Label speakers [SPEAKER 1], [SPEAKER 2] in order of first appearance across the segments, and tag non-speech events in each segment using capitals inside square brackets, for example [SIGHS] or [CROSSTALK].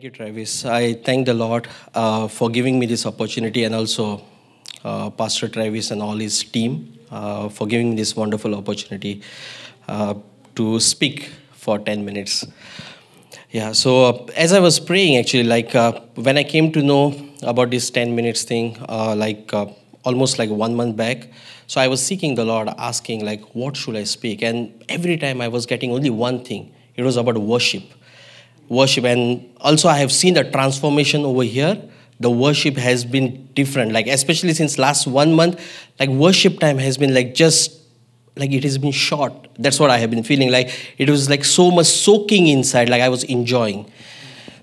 [SPEAKER 1] Thank you, Travis. I thank the Lord uh, for giving me this opportunity and also uh, Pastor Travis and all his team uh, for giving me this wonderful opportunity uh, to speak for 10 minutes. Yeah, so uh, as I was praying, actually, like uh, when I came to know about this 10 minutes thing, like almost like one month back, so I was seeking the Lord, asking, like, what should I speak? And every time I was getting only one thing it was about worship worship. And also i have seen the transformation over here. The worship has been different. Like especially since last one month like worship time has been like just like it has been short. That's what i have been feeling. Like it was like so much soaking inside. Like i was enjoying.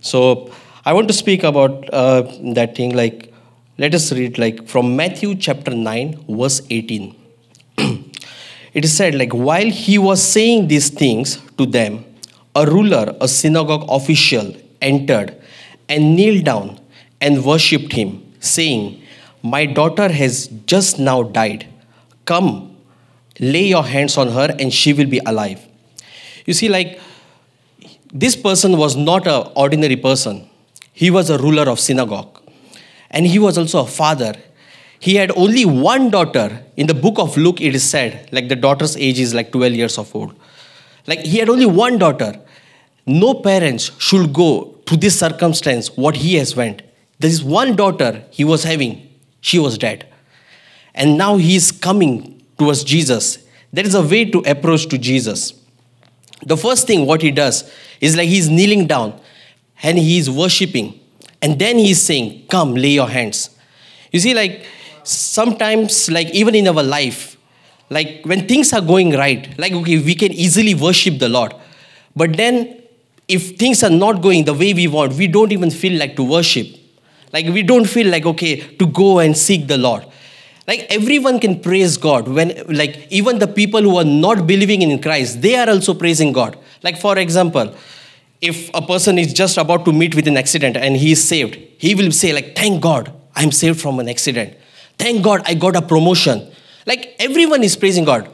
[SPEAKER 1] So i want to speak about uh, that thing. Like let us read like from matthew chapter 9 verse 18 [CLEARS THROAT] it is said like while he was saying these things to them a ruler, a synagogue official, entered and kneeled down and worshipped him, saying, My daughter has just now died. Come, lay your hands on her, and she will be alive. You see, like, this person was not an ordinary person. He was a ruler of synagogue. And he was also a father. He had only one daughter. In the book of Luke, it is said, like the daughter's age is like 12 years of old. Like he had only one daughter. No parents should go to this circumstance what he has went. There is one daughter he was having, she was dead. And now he is coming towards Jesus. There is a way to approach to Jesus. The first thing what he does is like he's kneeling down and he is worshiping. And then he's saying, Come, lay your hands. You see, like sometimes, like even in our life, like when things are going right, like okay, we can easily worship the Lord. But then if things are not going the way we want, we don't even feel like to worship. Like we don't feel like, okay, to go and seek the Lord. Like everyone can praise God when, like, even the people who are not believing in Christ, they are also praising God. Like, for example, if a person is just about to meet with an accident and he is saved, he will say, like, thank God, I'm saved from an accident. Thank God, I got a promotion. Like, everyone is praising God.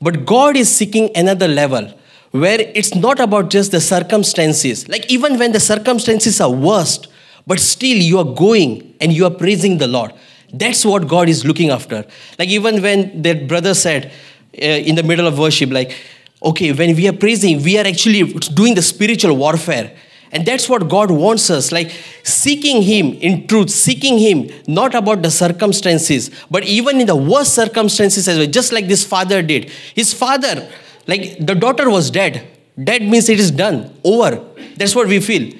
[SPEAKER 1] But God is seeking another level where it's not about just the circumstances. Like, even when the circumstances are worst, but still you are going and you are praising the Lord. That's what God is looking after. Like, even when that brother said uh, in the middle of worship, like, okay, when we are praising, we are actually doing the spiritual warfare. And that's what God wants us, like seeking Him in truth, seeking Him not about the circumstances, but even in the worst circumstances as well, just like this father did. His father, like the daughter was dead. Dead means it is done, over. That's what we feel.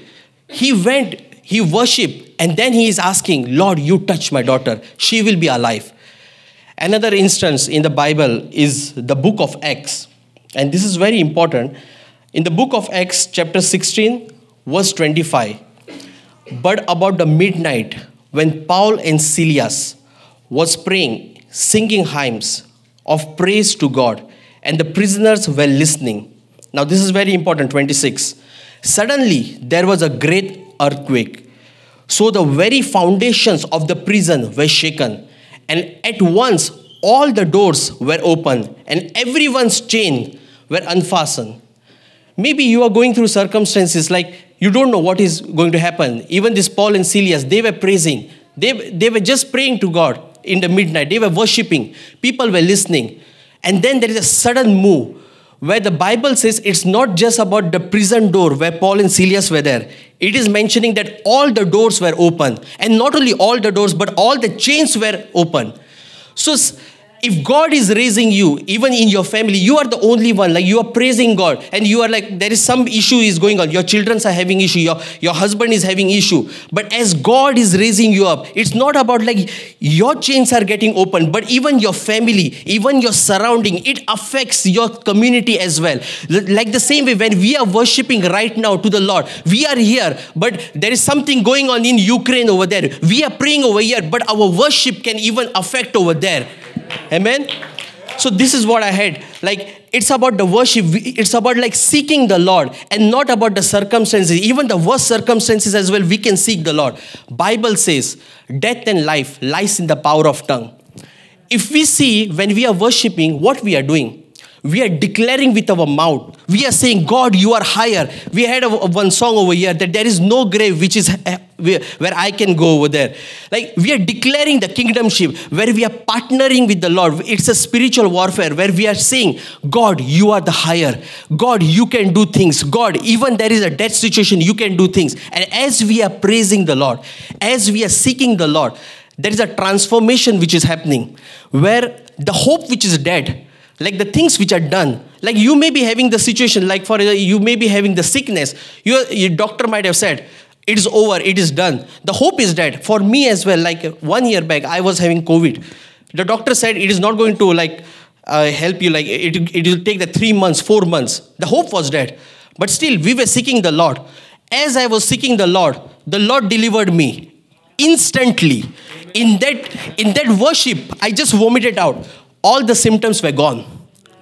[SPEAKER 1] He went, he worshiped, and then he is asking, Lord, you touch my daughter. She will be alive. Another instance in the Bible is the book of Acts. And this is very important. In the book of Acts, chapter 16, verse 25. But about the midnight, when Paul and Silas was praying, singing hymns of praise to God, and the prisoners were listening. Now, this is very important 26. Suddenly, there was a great earthquake. So, the very foundations of the prison were shaken, and at once all the doors were opened, and everyone's chains were unfastened. Maybe you are going through circumstances like you don't know what is going to happen. Even this Paul and Silas, they were praising. They, they were just praying to God in the midnight. They were worshiping. People were listening. And then there is a sudden move where the Bible says it's not just about the prison door where Paul and Silas were there. It is mentioning that all the doors were open. And not only all the doors, but all the chains were open. So if God is raising you, even in your family, you are the only one, like you are praising God, and you are like, there is some issue is going on. Your children are having issue, your, your husband is having issue. But as God is raising you up, it's not about like your chains are getting open, but even your family, even your surrounding, it affects your community as well. Like the same way, when we are worshiping right now to the Lord, we are here, but there is something going on in Ukraine over there. We are praying over here, but our worship can even affect over there. Amen. So this is what I had. Like it's about the worship. It's about like seeking the Lord and not about the circumstances. Even the worst circumstances as well, we can seek the Lord. Bible says, death and life lies in the power of tongue. If we see when we are worshiping, what we are doing, We are declaring with our mouth. We are saying, God, you are higher. We had a, one song over here that there is no grave which is eh, where I can go over there. Like we are declaring the kingdomship where we are partnering with the Lord. It's a spiritual warfare where we are saying, God, you are the higher. God, you can do things. God, even there is a death situation, you can do things. And as we are praising the Lord, as we are seeking the Lord, there is a transformation which is happening where the hope which is dead like the things which are done. Like you may be having the situation like for you may be having the sickness. Your, your doctor might have said it is over it is done. The hope is dead for me as well like one year back i was having covid. The doctor said it is not going to like uh, help you like it, it will take the three months four months. The hope was dead but still we were seeking the lord. As i was seeking the lord the lord delivered me instantly. In that in that worship i just vomited out all the symptoms were gone.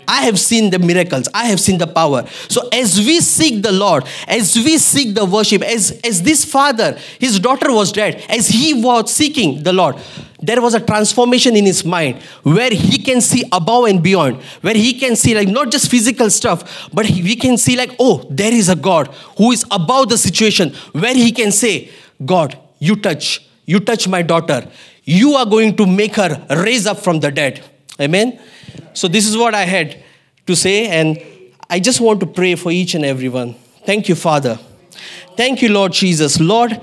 [SPEAKER 1] I have seen the miracles. I have seen the power. So as we seek the Lord, as we seek the worship, as, as this father, his daughter was dead, as he was seeking the Lord, there was a transformation in his mind where he can see above and beyond, where he can see like not just physical stuff, but he, we can see like, oh, there is a God who is above the situation, where he can say, God, you touch, you touch my daughter. You are going to make her raise up from the dead Amen? So, this is what I had to say, and I just want to pray for each and everyone. Thank you, Father. Thank you, Lord Jesus. Lord,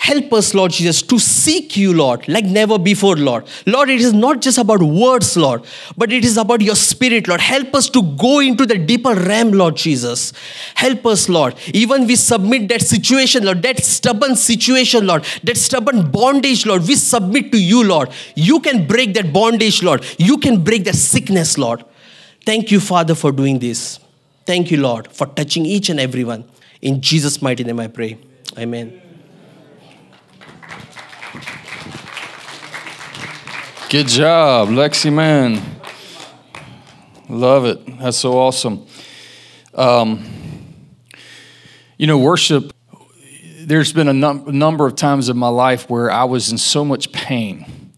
[SPEAKER 1] help us, Lord Jesus, to seek you, Lord, like never before, Lord. Lord, it is not just about words, Lord, but it is about your spirit, Lord. Help us to go into the deeper realm, Lord Jesus. Help us, Lord. Even we submit that situation, Lord, that stubborn situation, Lord, that stubborn bondage, Lord, we submit to you, Lord. You can break that bondage, Lord. You can break that sickness, Lord. Thank you, Father, for doing this. Thank you, Lord, for touching each and everyone. In Jesus' mighty name I pray. Amen.
[SPEAKER 2] Good job, Laximan. Love it. That's so awesome. Um, you know, worship, there's been a num- number of times in my life where I was in so much pain,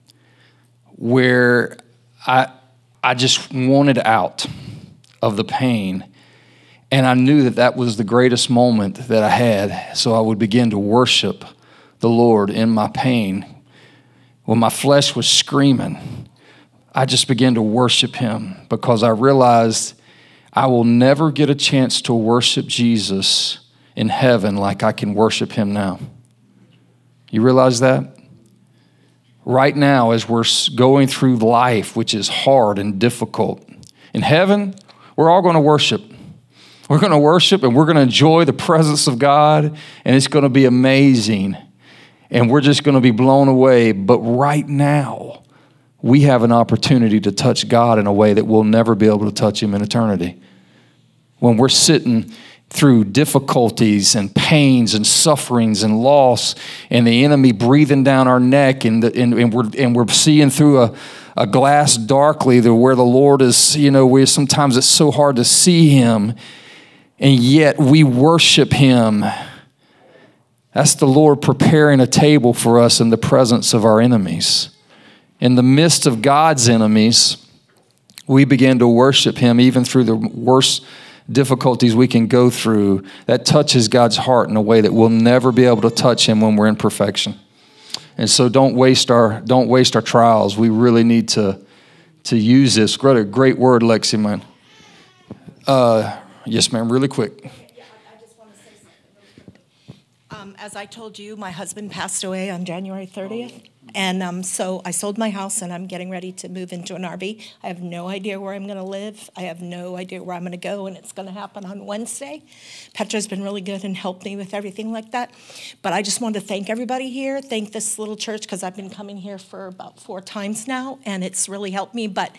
[SPEAKER 2] where I, I just wanted out of the pain. And I knew that that was the greatest moment that I had. So I would begin to worship the Lord in my pain when my flesh was screaming, I just began to worship him because I realized I will never get a chance to worship Jesus in heaven like I can worship him now. You realize that? Right now, as we're going through life, which is hard and difficult, in heaven, we're all going to worship. We're going to worship and we're going to enjoy the presence of God, and it's going to be amazing and we're just going to be blown away. But right now, we have an opportunity to touch God in a way that we'll never be able to touch Him in eternity. When we're sitting through difficulties and pains and sufferings and loss, and the enemy breathing down our neck, and, the, and, and, we're, and we're seeing through a, a glass darkly to where the Lord is, you know, where sometimes it's so hard to see Him, and yet we worship Him that's the Lord preparing a table for us in the presence of our enemies. In the midst of God's enemies, we begin to worship Him even through the worst difficulties we can go through. That touches God's heart in a way that we'll never be able to touch Him when we're in perfection. And so don't waste our, don't waste our trials. We really need to, to use this. Great, great word, Laximan. Uh, yes, ma'am, really quick.
[SPEAKER 3] Um, as I told you, my husband passed away on January 30th. And um, so I sold my house and I'm getting ready to move into an RV. I have no idea where I'm going to live. I have no idea where I'm going to go, and it's going to happen on Wednesday. Petra's been really good and helped me with everything like that. But I just want to thank everybody here, thank this little church, because I've been coming here for about four times now, and it's really helped me. But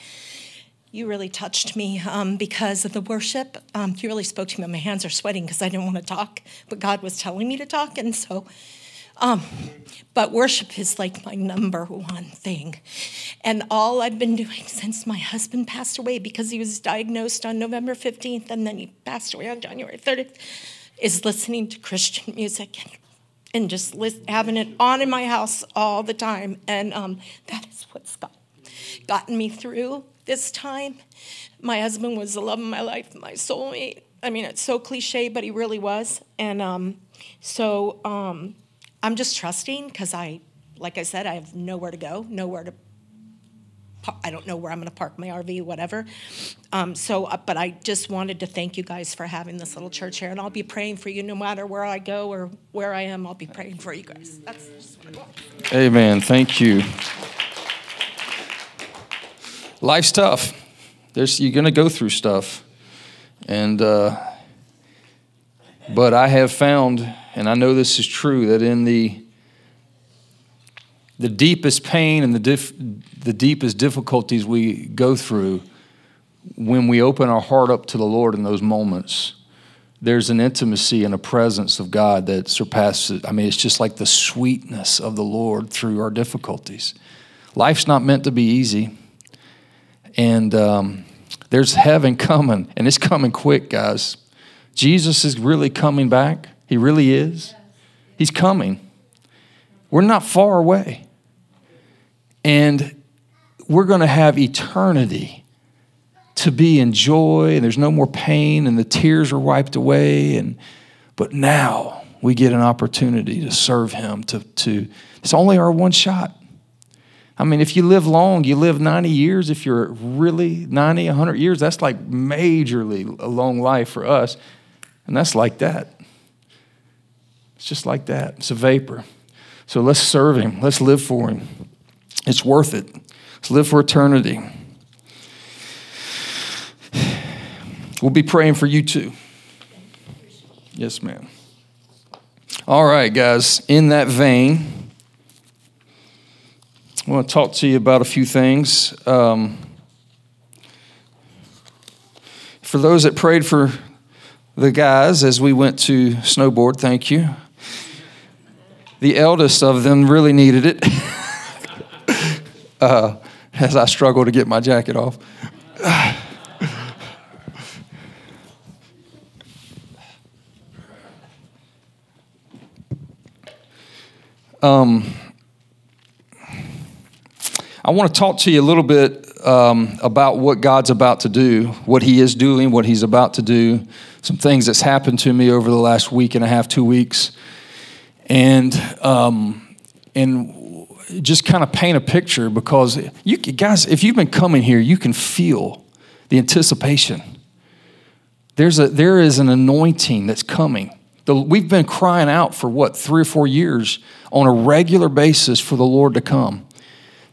[SPEAKER 3] you really touched me um, because of the worship. Um, you really spoke to me. My hands are sweating because I didn't want to talk, but God was telling me to talk. And so, um, but worship is like my number one thing. And all I've been doing since my husband passed away, because he was diagnosed on November 15th and then he passed away on January 30th, is listening to Christian music and, just list, having it on in my house all the time. And um, that is what's got, gotten me through this time. My husband was the love of my life, my soulmate. I mean, it's so cliche, but he really was. And um, so um, I'm just trusting because I, like I said, I have nowhere to go, nowhere to I don't know where I'm going to park my RV, whatever. Um, so, uh, but I just wanted to thank you guys for having this little church here, and I'll be praying for you no matter where I go or where I am. I'll be praying for you guys. That's just what I want.
[SPEAKER 2] Amen. Thank you. Life's tough. There's you're going to go through stuff, and uh, but I have found, and I know this is true, that in the the deepest pain and the, dif- the deepest difficulties we go through, when we open our heart up to the Lord in those moments, there's an intimacy and a presence of God that surpasses. I mean, it's just like the sweetness of the Lord through our difficulties. Life's not meant to be easy. And um, there's heaven [LAUGHS] coming, and it's coming quick, guys. Jesus is really coming back. He really is. He's coming. We're not far away. And we're going to have eternity to be in joy, and there's no more pain, and the tears are wiped away. And, but now we get an opportunity to serve Him. To, to, it's only our one shot. I mean, if you live long, you live 90 years. If you're really 90, 100 years, that's like majorly a long life for us. And that's like that. It's just like that. It's a vapor. So let's serve Him, let's live for Him. It's worth it. Let's live for eternity. We'll be praying for you too. Yes, ma'am. All right, guys, in that vein, I want to talk to you about a few things. Um, for those that prayed for the guys as we went to snowboard, thank you. The eldest of them really needed it. [LAUGHS] uh, as I struggle to get my jacket off. [SIGHS] um, I want to talk to you a little bit um, about what God's about to do, what He is doing, what He's about to do, some things that's happened to me over the last week and a half, two weeks, and um, and just kind of paint a picture because you guys, if you've been coming here, you can feel the anticipation. There's a, there is an anointing that's coming. The, we've been crying out for what, three or four years on a regular basis for the Lord to come.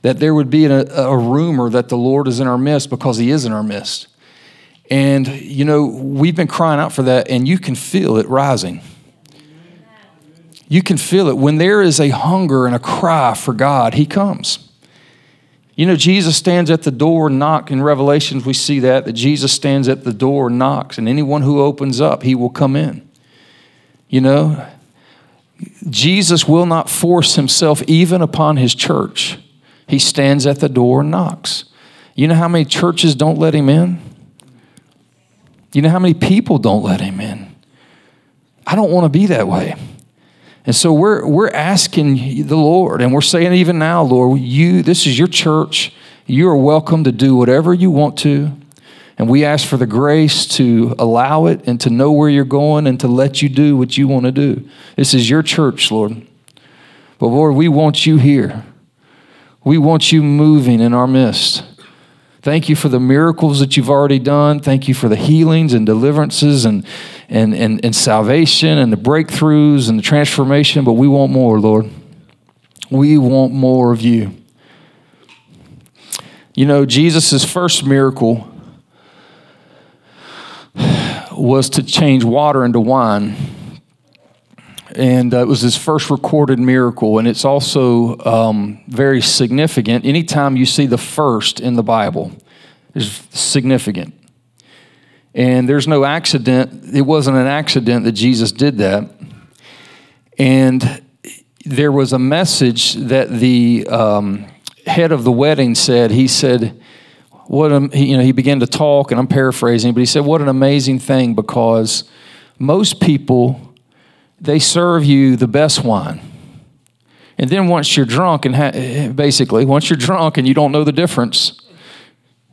[SPEAKER 2] That there would be a, a rumor that the Lord is in our midst because He is in our midst. And, you know, we've been crying out for that, and you can feel it rising. You can feel it. When there is a hunger and a cry for God, He comes. You know, Jesus stands at the door and knocks. In Revelations, we see that, that Jesus stands at the door and knocks, and anyone who opens up, He will come in. You know, Jesus will not force Himself even upon His church. He stands at the door and knocks. You know how many churches don't let Him in? You know how many people don't let Him in? I don't want to be that way. And so we're, we're asking the Lord, and we're saying even now, Lord, you, this is your church. You are welcome to do whatever you want to. And we ask for the grace to allow it and to know where you're going and to let you do what you want to do. This is your church, Lord. But Lord, we want you here. We want you moving in our midst. Thank you for the miracles that you've already done. Thank you for the healings and deliverances and, and, and, and salvation and the breakthroughs and the transformation. But we want more, Lord. We want more of you. You know, Jesus' first miracle was to change water into wine. And uh, it was his first recorded miracle, and it's also um, very significant. Anytime you see the first in the Bible, is significant. And there's no accident, it wasn't an accident that Jesus did that. And there was a message that the um, head of the wedding said. He said, what a, you know, he began to talk, and I'm paraphrasing, but he said, What an amazing thing because most people they serve you the best wine. And then once you're drunk, and ha- basically, once you're drunk and you don't know the difference,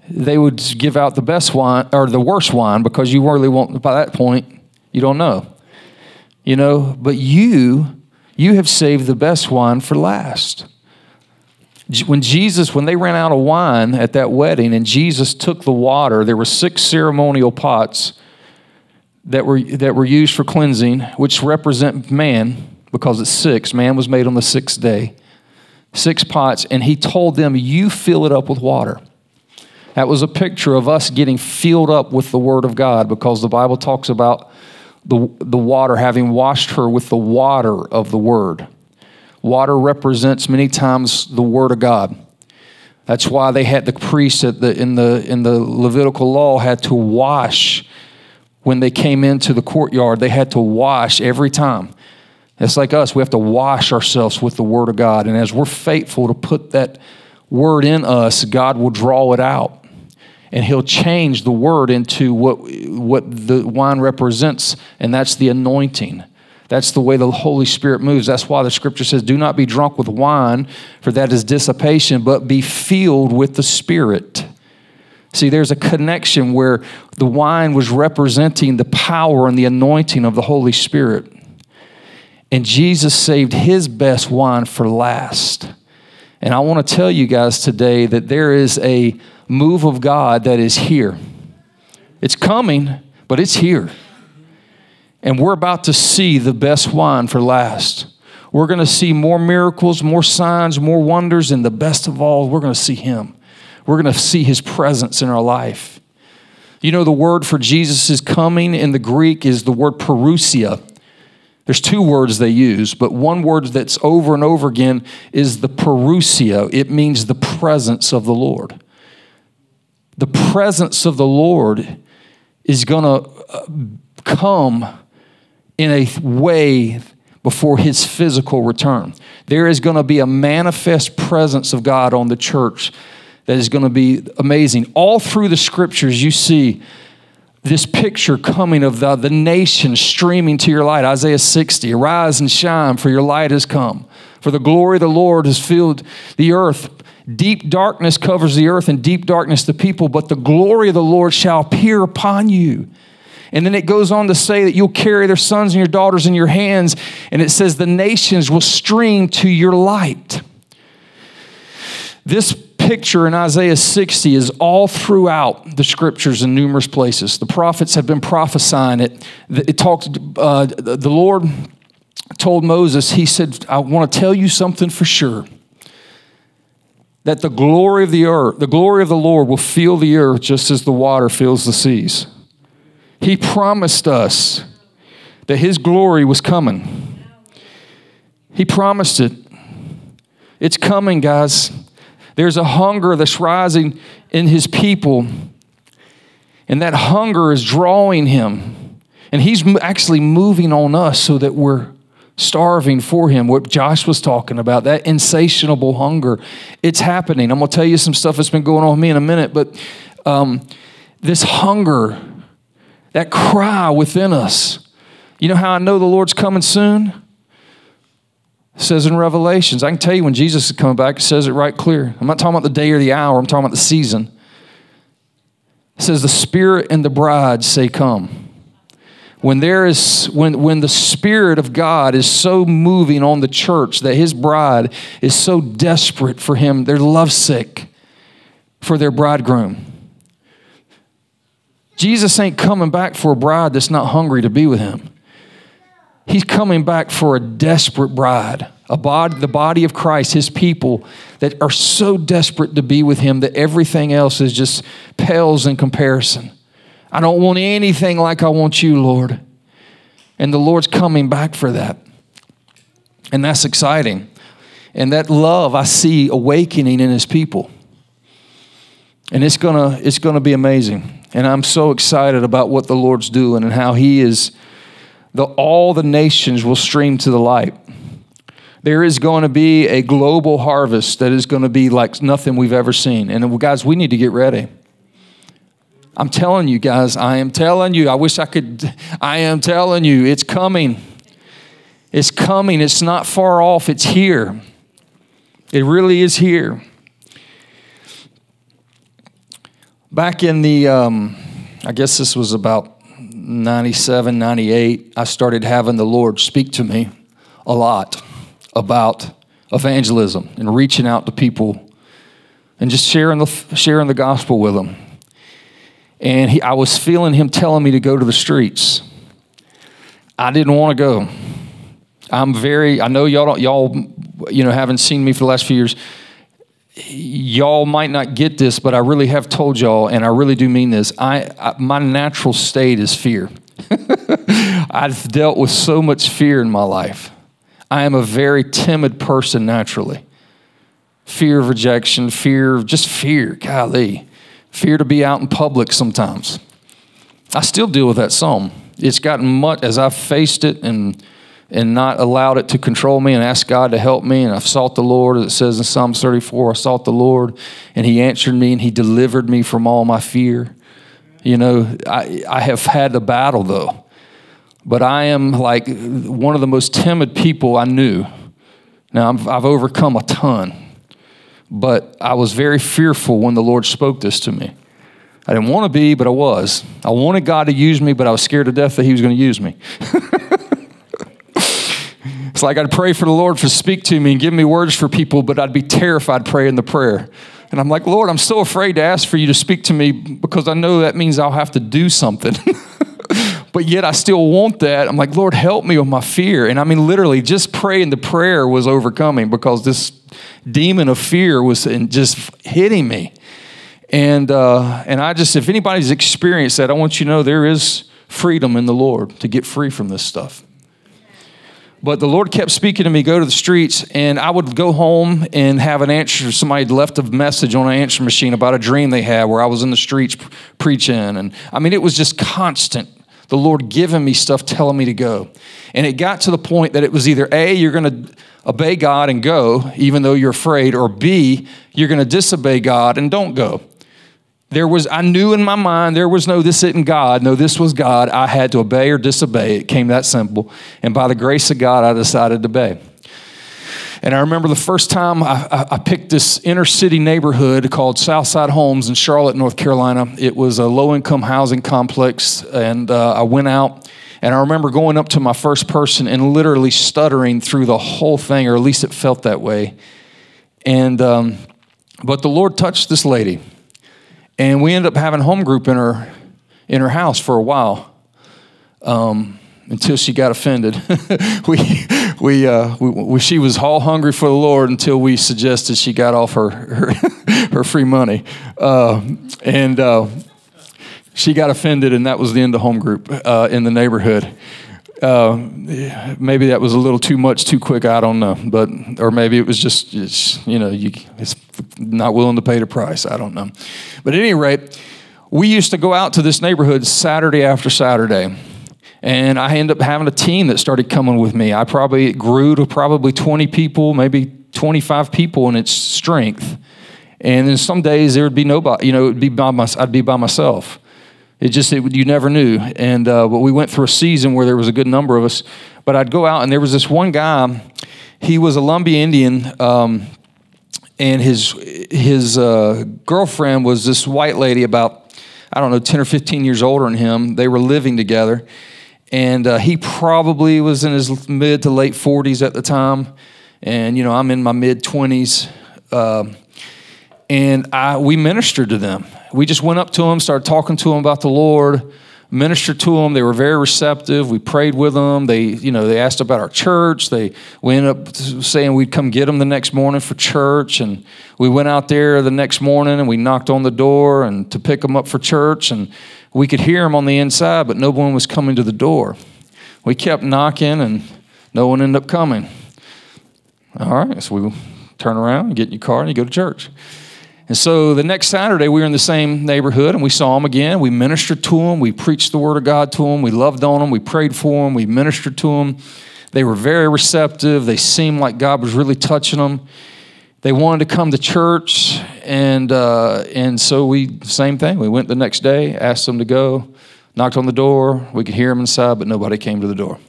[SPEAKER 2] they would give out the best wine or the worst wine because you really won't, by that point, you don't know. You know, but you, you have saved the best wine for last. When Jesus, when they ran out of wine at that wedding and Jesus took the water, there were six ceremonial pots that were, that were used for cleansing, which represent man because it's six. Man was made on the sixth day. Six pots, and he told them, You fill it up with water. That was a picture of us getting filled up with the Word of God because the Bible talks about the, the water having washed her with the water of the Word. Water represents many times the Word of God. That's why they had the priests the, in, the, in the Levitical law had to wash when they came into the courtyard. They had to wash every time. It's like us, we have to wash ourselves with the Word of God. And as we're faithful to put that Word in us, God will draw it out. And He'll change the Word into what, what the wine represents, and that's the anointing. That's the way the Holy Spirit moves. That's why the scripture says, Do not be drunk with wine, for that is dissipation, but be filled with the Spirit. See, there's a connection where the wine was representing the power and the anointing of the Holy Spirit. And Jesus saved his best wine for last. And I want to tell you guys today that there is a move of God that is here. It's coming, but it's here. And we're about to see the best wine for last. We're going to see more miracles, more signs, more wonders, and the best of all, we're going to see Him. We're going to see His presence in our life. You know, the word for Jesus coming in the Greek is the word parousia. There's two words they use, but one word that's over and over again is the parousia. It means the presence of the Lord. The presence of the Lord is going to uh, come in a way before his physical return. There is going to be a manifest presence of God on the church that is going to be amazing. All through the scriptures, you see this picture coming of the, the nation streaming to your light. Isaiah 60, arise and shine, for your light has come. For the glory of the Lord has filled the earth. Deep darkness covers the earth, and deep darkness the people, but the glory of the Lord shall appear upon you. And then it goes on to say that you'll carry their sons and your daughters in your hands, and it says the nations will stream to your light. This picture in Isaiah 60 is all throughout the scriptures in numerous places. The prophets have been prophesying it. It talks, uh, the Lord told Moses, He said, I want to tell you something for sure. That the glory of the earth, the glory of the Lord will fill the earth just as the water fills the seas. He promised us that His glory was coming. He promised it. It's coming, guys. There's a hunger that's rising in his people, and that hunger is drawing him. And he's actually moving on us so that we're starving for him. What Josh was talking about, that insatiable hunger, it's happening. I'm going to tell you some stuff that's been going on with me in a minute, but um, this hunger, that cry within us. You know how I know the Lord's coming soon? Says in Revelations. I can tell you when Jesus is coming back, it says it right clear. I'm not talking about the day or the hour, I'm talking about the season. It says, The Spirit and the bride say, Come. When there is when when the Spirit of God is so moving on the church that his bride is so desperate for him, they're lovesick for their bridegroom. Jesus ain't coming back for a bride that's not hungry to be with him. He's coming back for a desperate bride, a body, the body of Christ, his people that are so desperate to be with him that everything else is just pales in comparison. I don't want anything like I want you, Lord. And the Lord's coming back for that. And that's exciting. And that love I see awakening in his people. And it's gonna, it's gonna be amazing. And I'm so excited about what the Lord's doing and how he is the, all the nations will stream to the light. There is going to be a global harvest that is going to be like nothing we've ever seen. And guys, we need to get ready. I'm telling you guys, I am telling you. I wish I could, I am telling you, it's coming. It's coming. It's not far off. It's here. It really is here. back in the, um, I guess this was about 97, 98, I started having the Lord speak to me a lot about evangelism and reaching out to people and just sharing the, sharing the gospel with them. And he, I was feeling him telling me to go to the streets. I didn't want to go. I'm very, I know y'all don't, y'all, you know, haven't seen me for the last few years. Y'all might not get this, but I really have told y'all, and I really do mean this. I, I my natural state is fear. [LAUGHS] I've dealt with so much fear in my life. I am a very timid person naturally. Fear of rejection, fear, of just fear, golly. Fear to be out in public sometimes. I still deal with that some. It's gotten much as I've faced it and and not allowed it to control me and asked God to help me. And I've sought the Lord, as it says in Psalms 34, I sought the Lord and He answered me and He delivered me from all my fear. You know, I, I have had the battle though, but I am like one of the most timid people I knew. Now, i have overcome a ton, but I was very fearful when the Lord spoke this to me. I didn't want to be, but I was. I wanted God to use me, but I was scared to death that He was going to use me. [LAUGHS] It's like I'd pray for the Lord to speak to me and give me words for people, but I'd be terrified praying the prayer. And I'm like, Lord, I'm so afraid to ask for you to speak to me because I know that means I'll have to do something. [LAUGHS] but yet I still want that. I'm like, Lord, help me with my fear. And I mean, literally, just praying the prayer was overcoming because this demon of fear was just hitting me. And, uh, and I just, if anybody's experienced that, I want you to know there is freedom in the Lord to get free from this stuff. But the Lord kept speaking to me, go to the streets, and I would go home and have an answer. Somebody left a message on an answer machine about a dream they had where I was in the streets preaching. And I mean, it was just constant. The Lord giving me stuff, telling me to go. And it got to the point that it was either A, you're going to obey God and go, even though you're afraid, or B, you're going to disobey God and don't go. There was, I knew in my mind, there was no, this isn't God. No, this was God. I had to obey or disobey. It came that simple. And by the grace of God, I decided to obey. And I remember the first time I, I, picked this inner city neighborhood called Southside Homes in Charlotte, North Carolina. It was a low income housing complex. And uh, I went out and I remember going up to my first person and literally stuttering through the whole thing, or at least it felt that way. And, um, but the Lord touched this lady and we ended up having home group in her in her house for a while um, until she got offended. [LAUGHS] we, we, uh, we, she was all hungry for the Lord until we suggested she got off her her, [LAUGHS] her free money, uh, and uh, she got offended, and that was the end of home group uh, in the neighborhood. Uh, maybe that was a little too much, too quick. I don't know, but or maybe it was just, it's, you know, you, it's not willing to pay the price. I don't know, but at any rate, we used to go out to this neighborhood Saturday after Saturday, and I ended up having a team that started coming with me. I probably grew to probably 20 people, maybe 25 people in its strength, and then some days there would be nobody. You know, it'd be by my, I'd be by myself. It just, it, you never knew. And uh, but we went through a season where there was a good number of us. But I'd go out, and there was this one guy. He was a Lumbee Indian, um, and his his uh, girlfriend was this white lady, about I don't know, ten or fifteen years older than him. They were living together, and uh, he probably was in his mid to late forties at the time, and you know I'm in my mid twenties. Um, and I, we ministered to them. We just went up to them, started talking to them about the Lord, ministered to them. They were very receptive. We prayed with them. They, you know, they asked about our church. They, we ended up saying we'd come get them the next morning for church. And we went out there the next morning and we knocked on the door and to pick them up for church. And we could hear them on the inside, but no one was coming to the door. We kept knocking and no one ended up coming. All right, so we turn around, get in your car, and you go to church. And so the next Saturday, we were in the same neighborhood and we saw them again. We ministered to them. We preached the word of God to them. We loved on them. We prayed for them. We ministered to them. They were very receptive. They seemed like God was really touching them. They wanted to come to church. And, uh, and so we, same thing. We went the next day, asked them to go, knocked on the door. We could hear them inside, but nobody came to the door.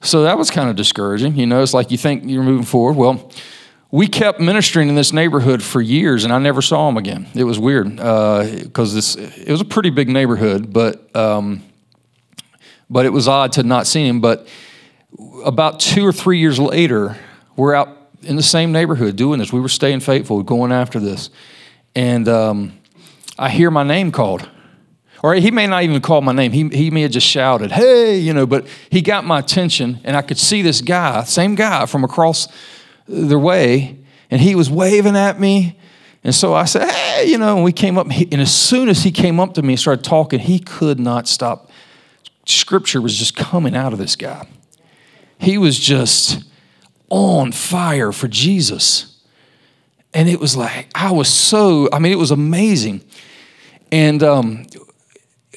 [SPEAKER 2] So that was kind of discouraging. You know, it's like you think you're moving forward. Well, we kept ministering in this neighborhood for years, and I never saw him again. It was weird because this it was a pretty big neighborhood, but um, but it was odd to not see him. But about two or three years later, we're out in the same neighborhood doing this. We were staying faithful, going after this, and um, I hear my name called. Or he may not even call my name. He, he may have just shouted, hey, you know, but he got my attention, and I could see this guy, same guy from across their way, and he was waving at me. And so I said, hey, you know, and we came up, and as soon as he came up to me and started talking, he could not stop. Scripture was just coming out of this guy. He was just on fire for Jesus. And it was like, I was so, I mean, it was amazing. And um,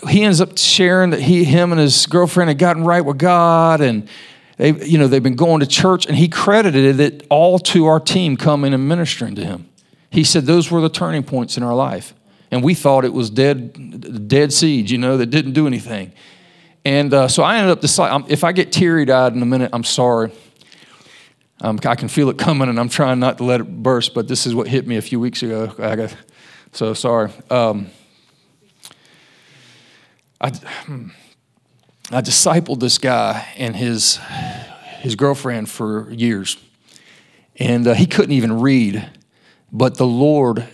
[SPEAKER 2] he ends up sharing that he, him and his girlfriend had gotten right with God and they, you know, they've been going to church and he credited it all to our team coming and ministering to him. He said those were the turning points in our life. And we thought it was dead, dead seeds, you know, that didn't do anything. And uh, so I ended up deciding, if I get teary eyed in a minute, I'm sorry. Um, I can feel it coming and I'm trying not to let it burst, but this is what hit me a few weeks ago. Got, so sorry. Um, I, I discipled this guy and his, his girlfriend for years. And uh, he couldn't even read, but the Lord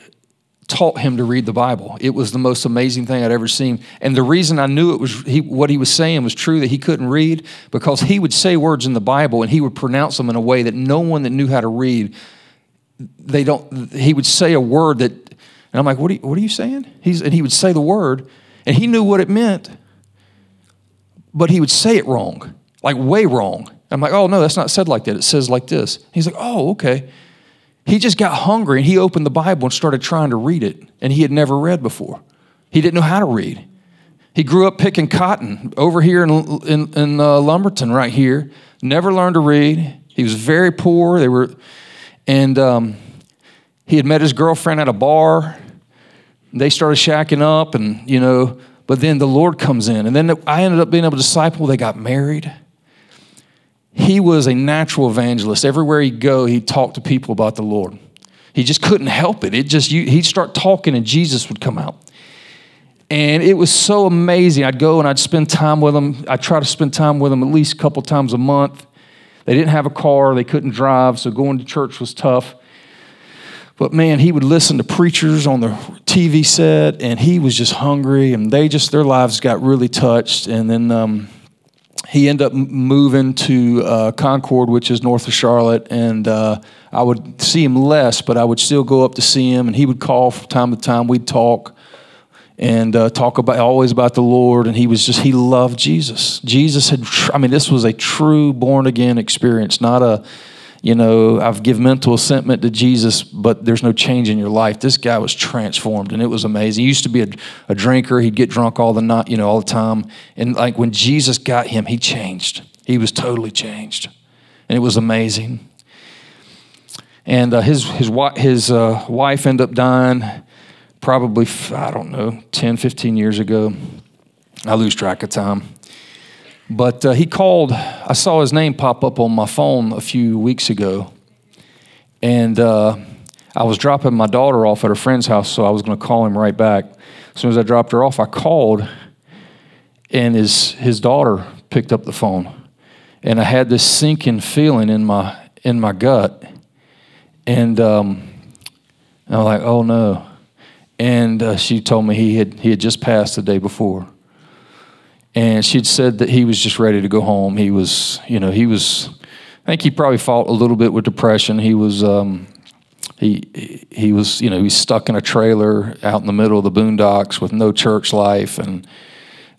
[SPEAKER 2] taught him to read the Bible. It was the most amazing thing I'd ever seen. And the reason I knew it was he, what he was saying was true that he couldn't read because he would say words in the Bible and he would pronounce them in a way that no one that knew how to read they don't he would say a word that and I'm like what are you, what are you saying? He's and he would say the word and he knew what it meant but he would say it wrong, like way wrong. I'm like, oh no, that's not said like that. It says like this. He's like, oh, okay. He just got hungry and he opened the Bible and started trying to read it, and he had never read before. He didn't know how to read. He grew up picking cotton over here in, in, in uh, Lumberton, right here. Never learned to read. He was very poor. They were, and um, he had met his girlfriend at a bar. They started shacking up, and you know, but then the Lord comes in. And then I ended up being able to disciple. They got married. He was a natural evangelist. Everywhere he'd go, he'd talk to people about the Lord. He just couldn't help it. It just you, he'd start talking and Jesus would come out. And it was so amazing. I'd go and I'd spend time with him. I'd try to spend time with him at least a couple times a month. They didn't have a car, they couldn't drive, so going to church was tough. But man, he would listen to preachers on the TV set, and he was just hungry, and they just their lives got really touched. And then um, he ended up moving to uh, Concord, which is north of Charlotte, and uh, I would see him less, but I would still go up to see him, and he would call from time to time. We'd talk and uh, talk about always about the Lord, and he was just he loved Jesus. Jesus had, I mean, this was a true born again experience, not a you know, I've given mental assentment to Jesus, but there's no change in your life. This guy was transformed, and it was amazing. He used to be a, a drinker. He'd get drunk all the night, you know, all the time. And like when Jesus got him, he changed. He was totally changed, and it was amazing. And uh, his his his uh, wife ended up dying, probably I don't know, 10, 15 years ago. I lose track of time. But uh, he called, I saw his name pop up on my phone a few weeks ago. And uh, I was dropping my daughter off at her friend's house, so I was going to call him right back. As soon as I dropped her off, I called, and his, his daughter picked up the phone. And I had this sinking feeling in my, in my gut. And um, I was like, oh no. And uh, she told me he had, he had just passed the day before and she'd said that he was just ready to go home. He was, you know, he was. I think he probably fought a little bit with depression. He was, um, he he was, you know, he's stuck in a trailer out in the middle of the boondocks with no church life, and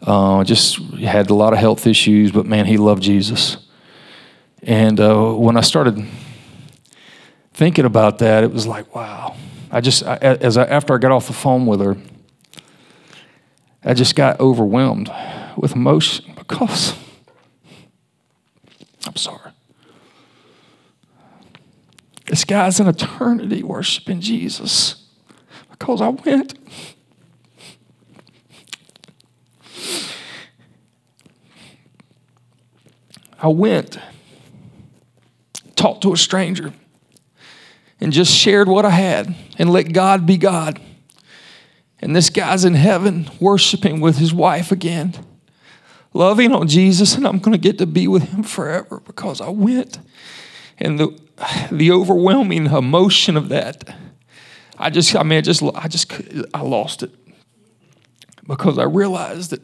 [SPEAKER 2] uh, just had a lot of health issues. But man, he loved Jesus. And uh, when I started thinking about that, it was like, wow. I just, I, as I, after I got off the phone with her, I just got overwhelmed with emotion because I'm sorry. This guy's in eternity worshiping Jesus because I went. I went, talked to a stranger, and just shared what I had and let God be God. And this guy's in heaven worshiping with his wife again, loving on Jesus, and I'm going to get to be with him forever because I went. And the, the overwhelming emotion of that, I just, I mean, I just, I just, I lost it because I realized that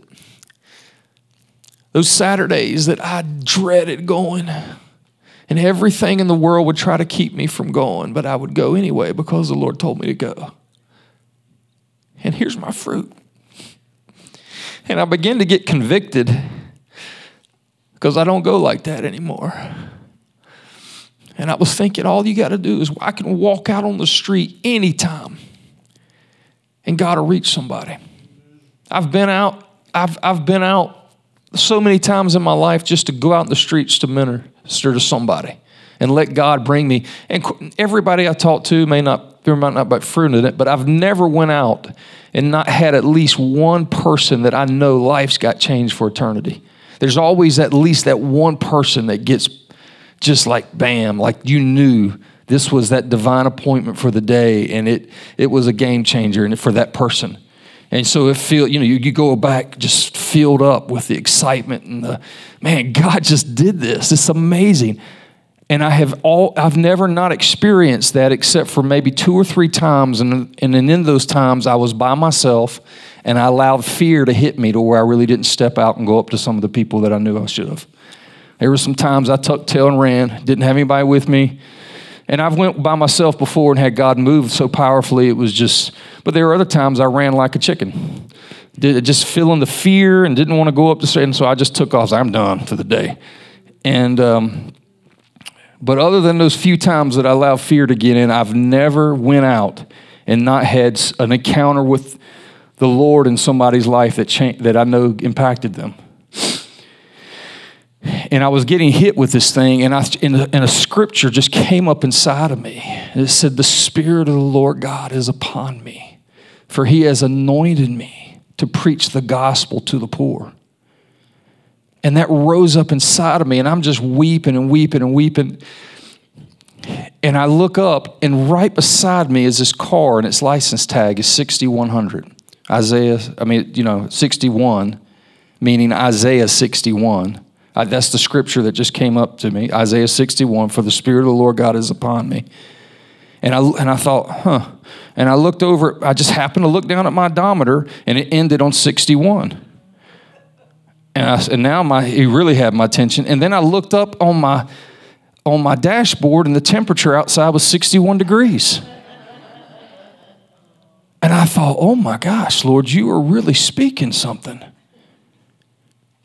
[SPEAKER 2] those Saturdays that I dreaded going, and everything in the world would try to keep me from going, but I would go anyway because the Lord told me to go. And here's my fruit. And I begin to get convicted because I don't go like that anymore. And I was thinking, all you got to do is I can walk out on the street anytime and God will reach somebody. I've been out, I've, I've been out so many times in my life just to go out in the streets to minister to somebody and let God bring me. And everybody I talk to may not, there might not be fruit in it, but I've never went out and not had at least one person that I know life's got changed for eternity. There's always at least that one person that gets just like bam, like you knew this was that divine appointment for the day and it it was a game changer and for that person. And so it feel, you know, you, you go back just filled up with the excitement and the man, God just did this. It's amazing. And I have all I've never not experienced that except for maybe two or three times. And, and in those times I was by myself and I allowed fear to hit me to where I really didn't step out and go up to some of the people that I knew I should have. There were some times I tucked tail and ran, didn't have anybody with me. And I've went by myself before and had God move so powerfully it was just. But there were other times I ran like a chicken, Did, just feeling the fear and didn't want to go up to. And so I just took off. I'm done for the day. And um, but other than those few times that I allowed fear to get in, I've never went out and not had an encounter with the Lord in somebody's life that that I know impacted them and I was getting hit with this thing, and, I, and, a, and a scripture just came up inside of me. And it said, The Spirit of the Lord God is upon me, for he has anointed me to preach the gospel to the poor. And that rose up inside of me, and I'm just weeping and weeping and weeping. And I look up, and right beside me is this car, and its license tag is 6100. Isaiah, I mean, you know, 61, meaning Isaiah 61. I, that's the scripture that just came up to me Isaiah 61 For the Spirit of the Lord God is upon me. And I, and I thought, huh. And I looked over, I just happened to look down at my odometer and it ended on 61. And, I, and now my, he really had my attention. And then I looked up on my, on my dashboard and the temperature outside was 61 degrees. And I thought, oh my gosh, Lord, you are really speaking something.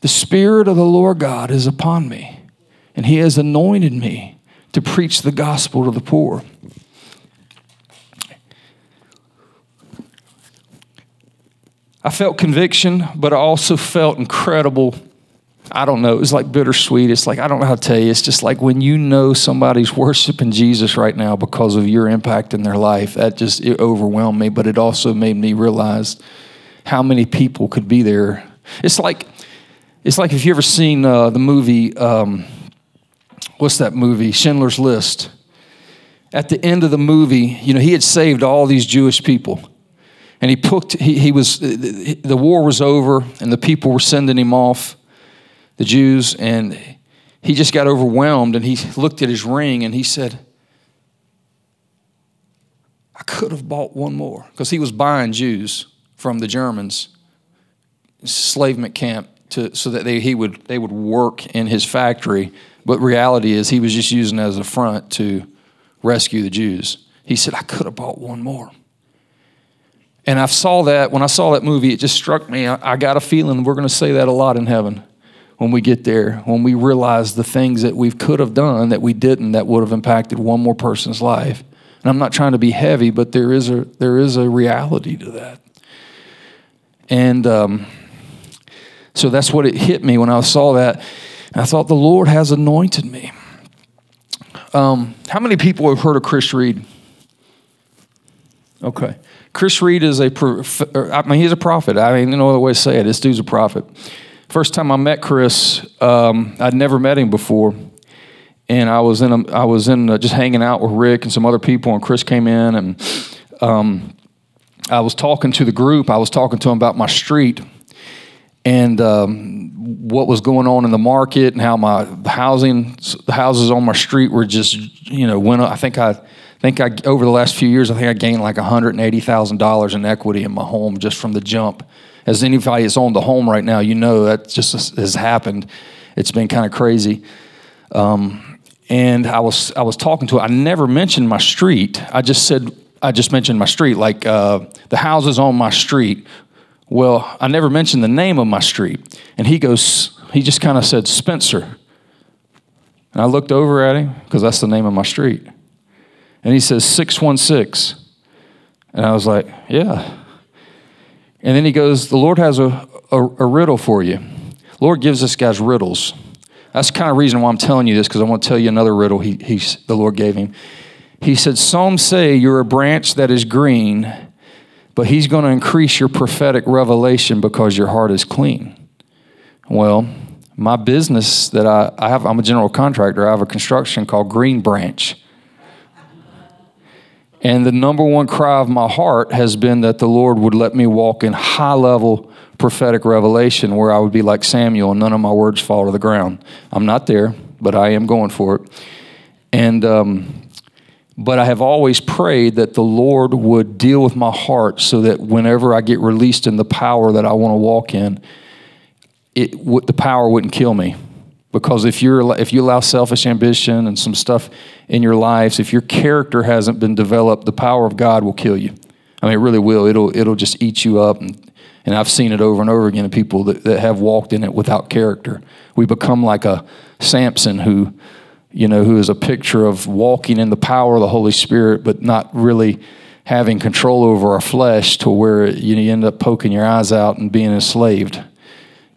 [SPEAKER 2] The Spirit of the Lord God is upon me, and He has anointed me to preach the gospel to the poor. I felt conviction, but I also felt incredible. I don't know. It was like bittersweet. It's like, I don't know how to tell you. It's just like when you know somebody's [LAUGHS] worshiping Jesus right now because of your impact in their life, that just it overwhelmed me, but it also made me realize how many people could be there. It's like it's like if you ever seen uh, the movie, um, what's that movie? Schindler's List. At the end of the movie, you know, he had saved all these Jewish people. And he put, he, he was, the war was over and the people were sending him off, the Jews, and he just got overwhelmed and he looked at his ring and he said, I could have bought one more. Because he was buying Jews from the Germans, enslavement camp to, so that they, he would, they would work in his factory. But reality is, he was just using it as a front to rescue the Jews. He said, I could have bought one more. And I saw that, when I saw that movie, it just struck me. I, got a feeling we're going to say that a lot in heaven when we get there, when we realize the things that we could have done that we didn't that would have impacted one more person's life. And I'm not trying to be heavy, but there is a, there is a reality to that. And, um, so that's what it hit me when I saw that. I thought, the Lord has anointed me. Um, how many people have heard of Chris Reed? Okay. Chris Reed is a, I mean, he's a prophet. I mean, no other way to say it. This dude's a prophet. First time I met Chris, um, I'd never met him before. and I was in a, I was in a, just hanging out with Rick and some other people, and Chris came in, and um, I was talking to the group. I was talking to him about my street and um, what was going on in the market and how my housing houses on my street were just you know went up. I think I think I over the last few years I think I gained like $180,000 in equity in my home just from the jump. As anybody that's owned the home right now, you know that just has happened. It's been kind of crazy. Um, and I was I was talking to I never mentioned my street. I just said I just mentioned my street, like uh, the houses on my street. Well, I never mentioned the name of my street. And he goes, he just kind of said Spencer. And I looked over at him because that's the name of my street. And he says 616. And I was like, yeah. And then he goes, the Lord has a, a, a riddle for you. Lord gives us guys riddles. That's kind of reason why I'm telling you this because I want to tell you another riddle he, he, the Lord gave him. He said, Some say you're a branch that is green, but He's going to increase your prophetic revelation because your heart is clean. Well, my business that I, I have, I'm a general contractor. I have a construction called Green Branch. And the number one cry of my heart has been that the Lord would let me walk in high level prophetic revelation where I would be like Samuel and none of my words fall to the ground. I'm not there, but I am going for it. And, um, but I have always prayed that the Lord would deal with my heart so that whenever I get released in the power that I want to walk in, it, the power wouldn't kill me because if you're if you allow selfish ambition and some stuff in your lives if your character hasn't been developed the power of god will kill you. I mean it really will. It'll it'll just eat you up. And, and i've seen it over and over again in people that, that have walked in it without character. We become like a samson who you know who is a picture of walking in the power of the holy spirit but not really having control over our flesh to where you end up poking your eyes out and being enslaved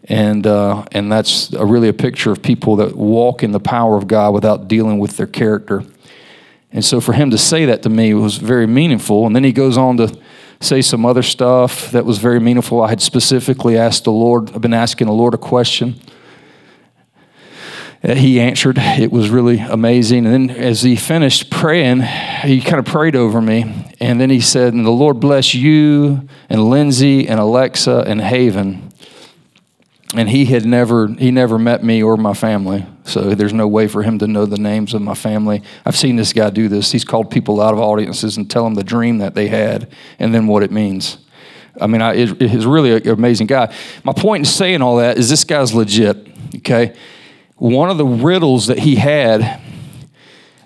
[SPEAKER 2] and uh, and that's a, really a picture of people that walk in the power of God without dealing with their character. And so for him to say that to me was very meaningful. And then he goes on to say some other stuff that was very meaningful. I had specifically asked the Lord, I've been asking the Lord a question. He answered. It was really amazing. And then as he finished praying, he kind of prayed over me. And then he said, And the Lord bless you and Lindsay and Alexa and Haven and he had never he never met me or my family. So there's no way for him to know the names of my family. I've seen this guy do this. He's called people out of audiences and tell them the dream that they had and then what it means. I mean I, it, he's really an amazing guy. My point in saying all that is this guy's legit okay? One of the riddles that he had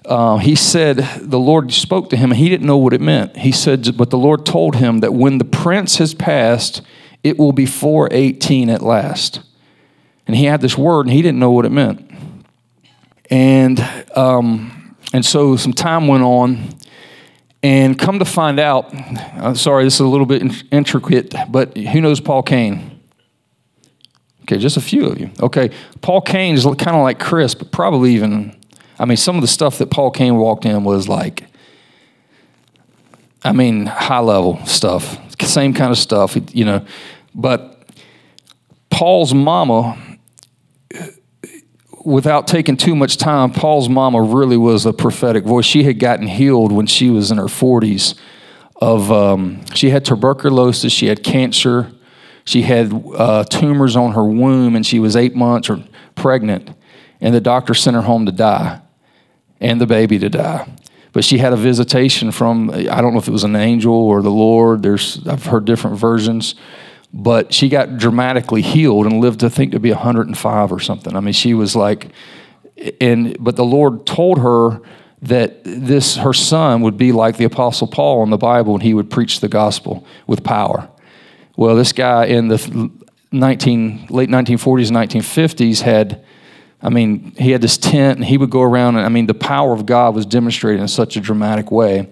[SPEAKER 2] uh, he said the lord spoke to him and he didn't know what it meant. He said but the lord told him that when the prince has passed it will be 418 at last. And he had this word and he didn't know what it meant. And, um, and so some time went on. And come to find out, I'm sorry, this is a little bit intricate, but who knows Paul Cain? Okay, just a few of you. Okay, Paul Cain is kind of like Chris, but probably even, I mean, some of the stuff that Paul Cain walked in was like, I mean, high level stuff same kind of stuff, you know. But Paul's mama, without taking too much time, Paul's mama really was a prophetic voice. She had gotten healed when she was in her 40s. Of um, she had tuberculosis, she had cancer, she had uh, tumors on her womb, and she was eight months or pregnant, and the doctor sent her home to die, and the baby to die but she had a visitation from I don't know if it was an angel or the Lord. There's I've heard different versions, but she got dramatically healed and lived to think to be 105 or something. I mean, she was like, and but the Lord told her that this her son would be like the apostle Paul in the Bible and he would preach the gospel with power. Well, this guy in the 19 late 1940s 1950s had I mean, he had this tent and he would go around, and I mean, the power of God was demonstrated in such a dramatic way.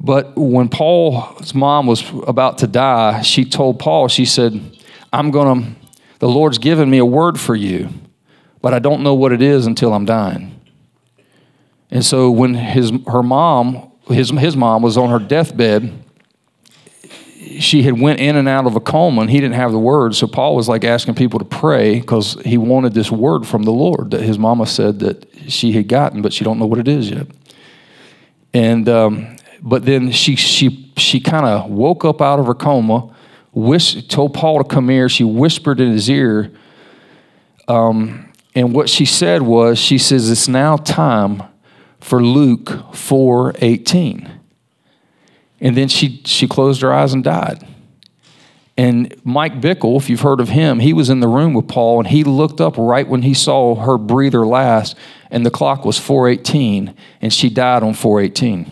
[SPEAKER 2] But when Paul's mom was about to die, she told Paul, she said, I'm going to, the Lord's given me a word for you, but I don't know what it is until I'm dying. And so when his, her mom, his, his mom was on her deathbed, she had went in and out of a coma and he didn't have the word. So paul was like asking people to pray because he wanted this word from the lord that his mama said that she had gotten but she don't know what it is yet. And um, but then she she she kind of woke up out of her coma told paul to come here. She whispered in his ear um, and what she said was she says it's now time for luke 418 and then she, she closed her eyes and died. And Mike Bickle, if you've heard of him, he was in the room with Paul and he looked up right when he saw her breather last, and the clock was 418, and she died on 418.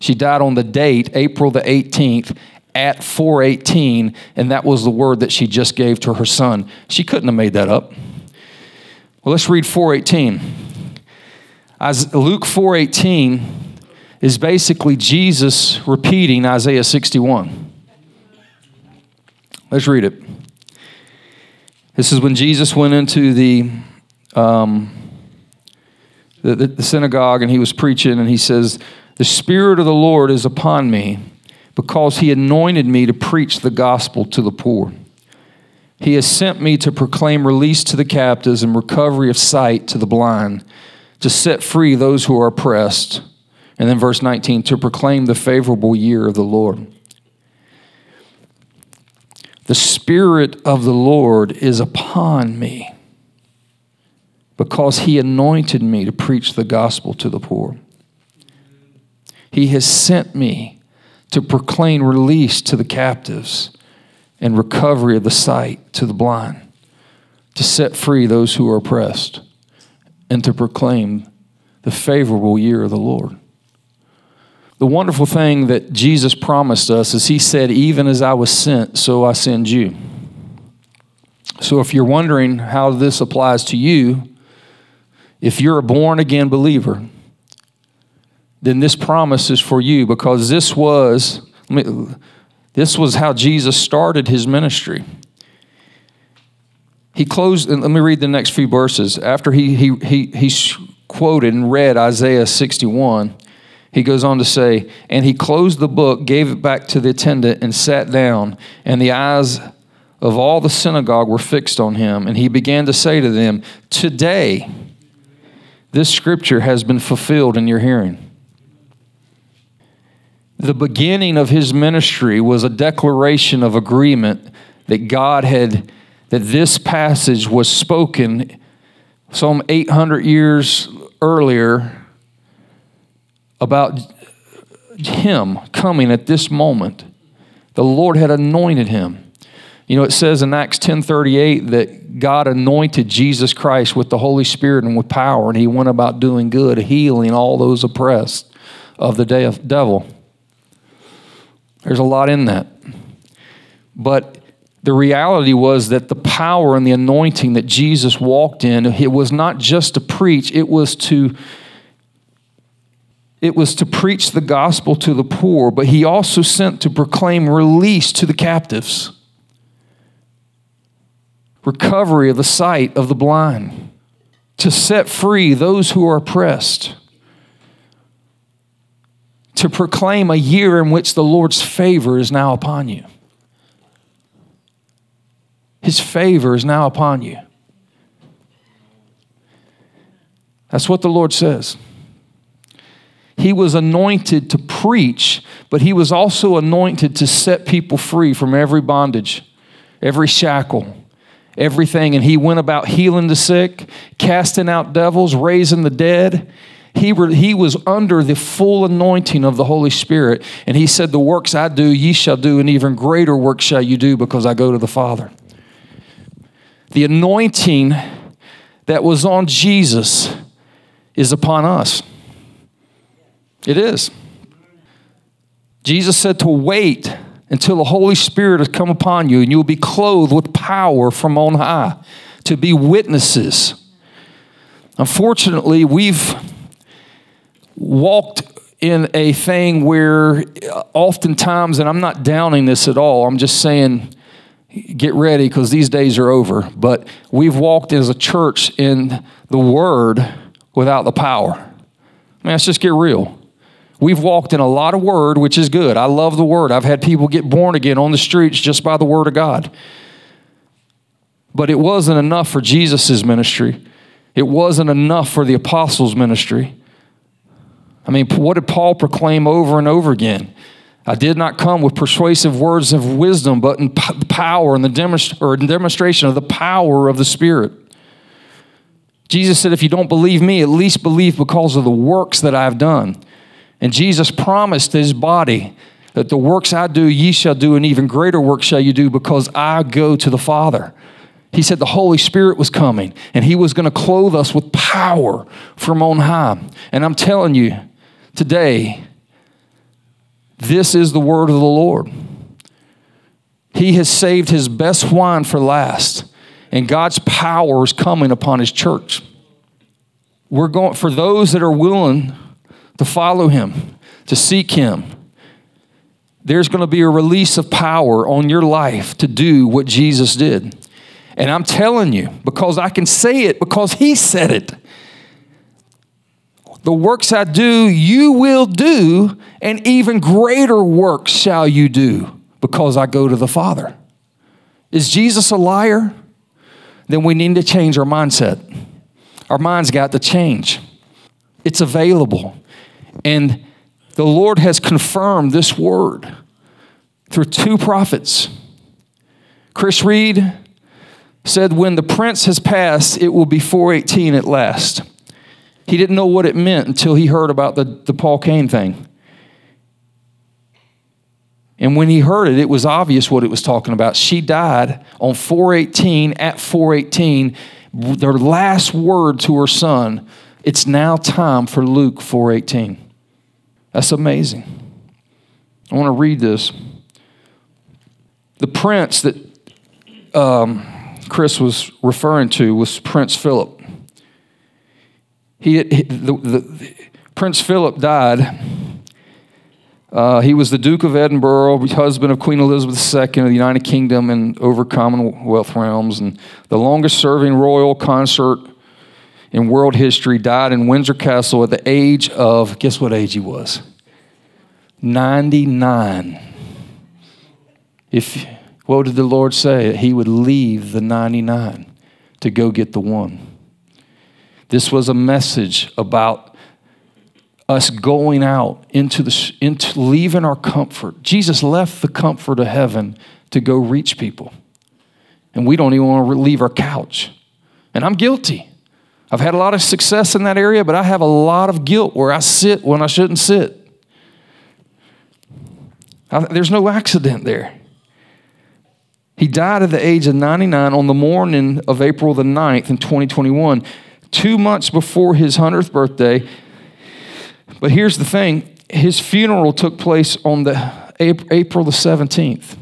[SPEAKER 2] She died on the date, April the 18th, at 418, and that was the word that she just gave to her son. She couldn't have made that up. Well, let's read 418. As Luke 418 is basically Jesus repeating Isaiah 61. Let's read it. This is when Jesus went into the, um, the, the, synagogue and he was preaching, and he says, The Spirit of the Lord is upon me because he anointed me to preach the gospel to the poor. He has sent me to proclaim release to the captives and recovery of sight to the blind, to set free those who are oppressed and then verse 19, to proclaim the favorable year of the Lord. The Spirit of the Lord is upon me because he anointed me to preach the gospel to the poor. He has sent me to proclaim release to the captives and recovery of the sight to the blind, to set free those who are oppressed, and to proclaim the favorable year of the Lord. The wonderful thing that Jesus promised us is He said, Even as I was sent, so I send you. So if you're wondering how this applies to you, if you're a born again believer, then this promise is for you because this was this was how Jesus started his ministry. He closed, and let me read the next few verses. After he, he, he, he quoted and read Isaiah 61, he goes on to say, And he closed the book, gave it back to the attendant, and sat down. And the eyes of all the synagogue were fixed on him. And he began to say to them, Today, this scripture has been fulfilled in your hearing. The beginning of his ministry was a declaration of agreement that God had, that this passage was spoken some 800 years earlier about him coming at this moment. The Lord had anointed him. You know, it says in Acts 10:38 that God anointed Jesus Christ with the Holy Spirit and with power, and he went about doing good, healing all those oppressed of the devil. There's a lot in that. But the reality was that the power and the anointing that Jesus walked in, it was not just to preach, it was to it was to preach the gospel to the poor, but he also sent to proclaim release to the captives, recovery of the sight of the blind, to set free those who are oppressed, to proclaim a year in which the Lord's favor is now upon you. His favor is now upon you. That's what the Lord says. He was anointed to preach, but he was also anointed to set people free from every bondage, every shackle, everything. And he went about healing the sick, casting out devils, raising the dead. He, re, he was under the full anointing of the Holy Spirit. And he said, The works I do, ye shall do, and even greater works shall you do because I go to the Father. The anointing that was on Jesus is upon us. It is. Jesus said to wait until the Holy Spirit has come upon you and you will be clothed with power from on high to be witnesses. Unfortunately, we've walked in a thing where oftentimes, and I'm not downing this at all, I'm just saying, get ready because these days are over. But we've walked as a church in the Word without the power. I mean, let's just get real. We've walked in a lot of word, which is good. I love the word. I've had people get born again on the streets just by the word of God. But it wasn't enough for Jesus' ministry. It wasn't enough for the apostles' ministry. I mean, what did Paul proclaim over and over again? I did not come with persuasive words of wisdom, but in power and the demonst- or demonstration of the power of the Spirit. Jesus said, If you don't believe me, at least believe because of the works that I've done. And Jesus promised his body that the works I do, ye shall do, and even greater works shall you do, because I go to the Father. He said the Holy Spirit was coming, and he was going to clothe us with power from on high. And I'm telling you, today, this is the word of the Lord. He has saved his best wine for last, and God's power is coming upon his church. We're going for those that are willing to follow him, to seek him. There's going to be a release of power on your life to do what Jesus did. And I'm telling you, because I can say it because he said it. The works I do, you will do, and even greater works shall you do because I go to the Father. Is Jesus a liar? Then we need to change our mindset. Our mind's got to change. It's available. And the Lord has confirmed this word through two prophets. Chris Reed said, When the prince has passed, it will be 418 at last. He didn't know what it meant until he heard about the, the Paul Cain thing. And when he heard it, it was obvious what it was talking about. She died on 418 at 418. Their last word to her son, it's now time for Luke 418. That's amazing. I want to read this. The prince that um, Chris was referring to was Prince Philip. He, he the, the, Prince Philip died. Uh, he was the Duke of Edinburgh, husband of Queen Elizabeth II of the United Kingdom and over Commonwealth realms, and the longest serving royal consort in world history, died in Windsor Castle at the age of, guess what age he was? 99. If, what did the Lord say? He would leave the 99 to go get the one. This was a message about us going out into the into leaving our comfort. Jesus left the comfort of heaven to go reach people. And we don't even want to leave our couch. And I'm guilty. I've had a lot of success in that area, but I have a lot of guilt where I sit when I shouldn't sit. I, there's no accident there. He died at the age of 99 on the morning of April the 9th in 2021, two months before his 100th birthday. But here's the thing his funeral took place on the April the 17th.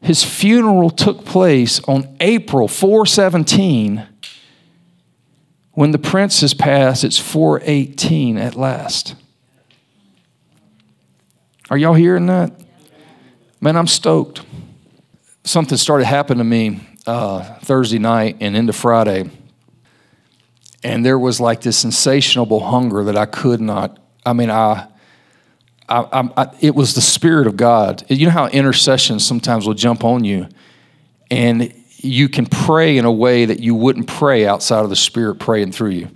[SPEAKER 2] His funeral took place on April 417. When the prince has passed, it's 418 at last. Are y'all hearing that? Man, I'm stoked. Something started happening to me uh, Thursday night and into Friday. And there was like this insatiable hunger that I could not, I mean, I, I, I, it was the Spirit of God. You know how intercession sometimes will jump on you, and you can pray in a way that you wouldn't pray outside of the Spirit praying through you.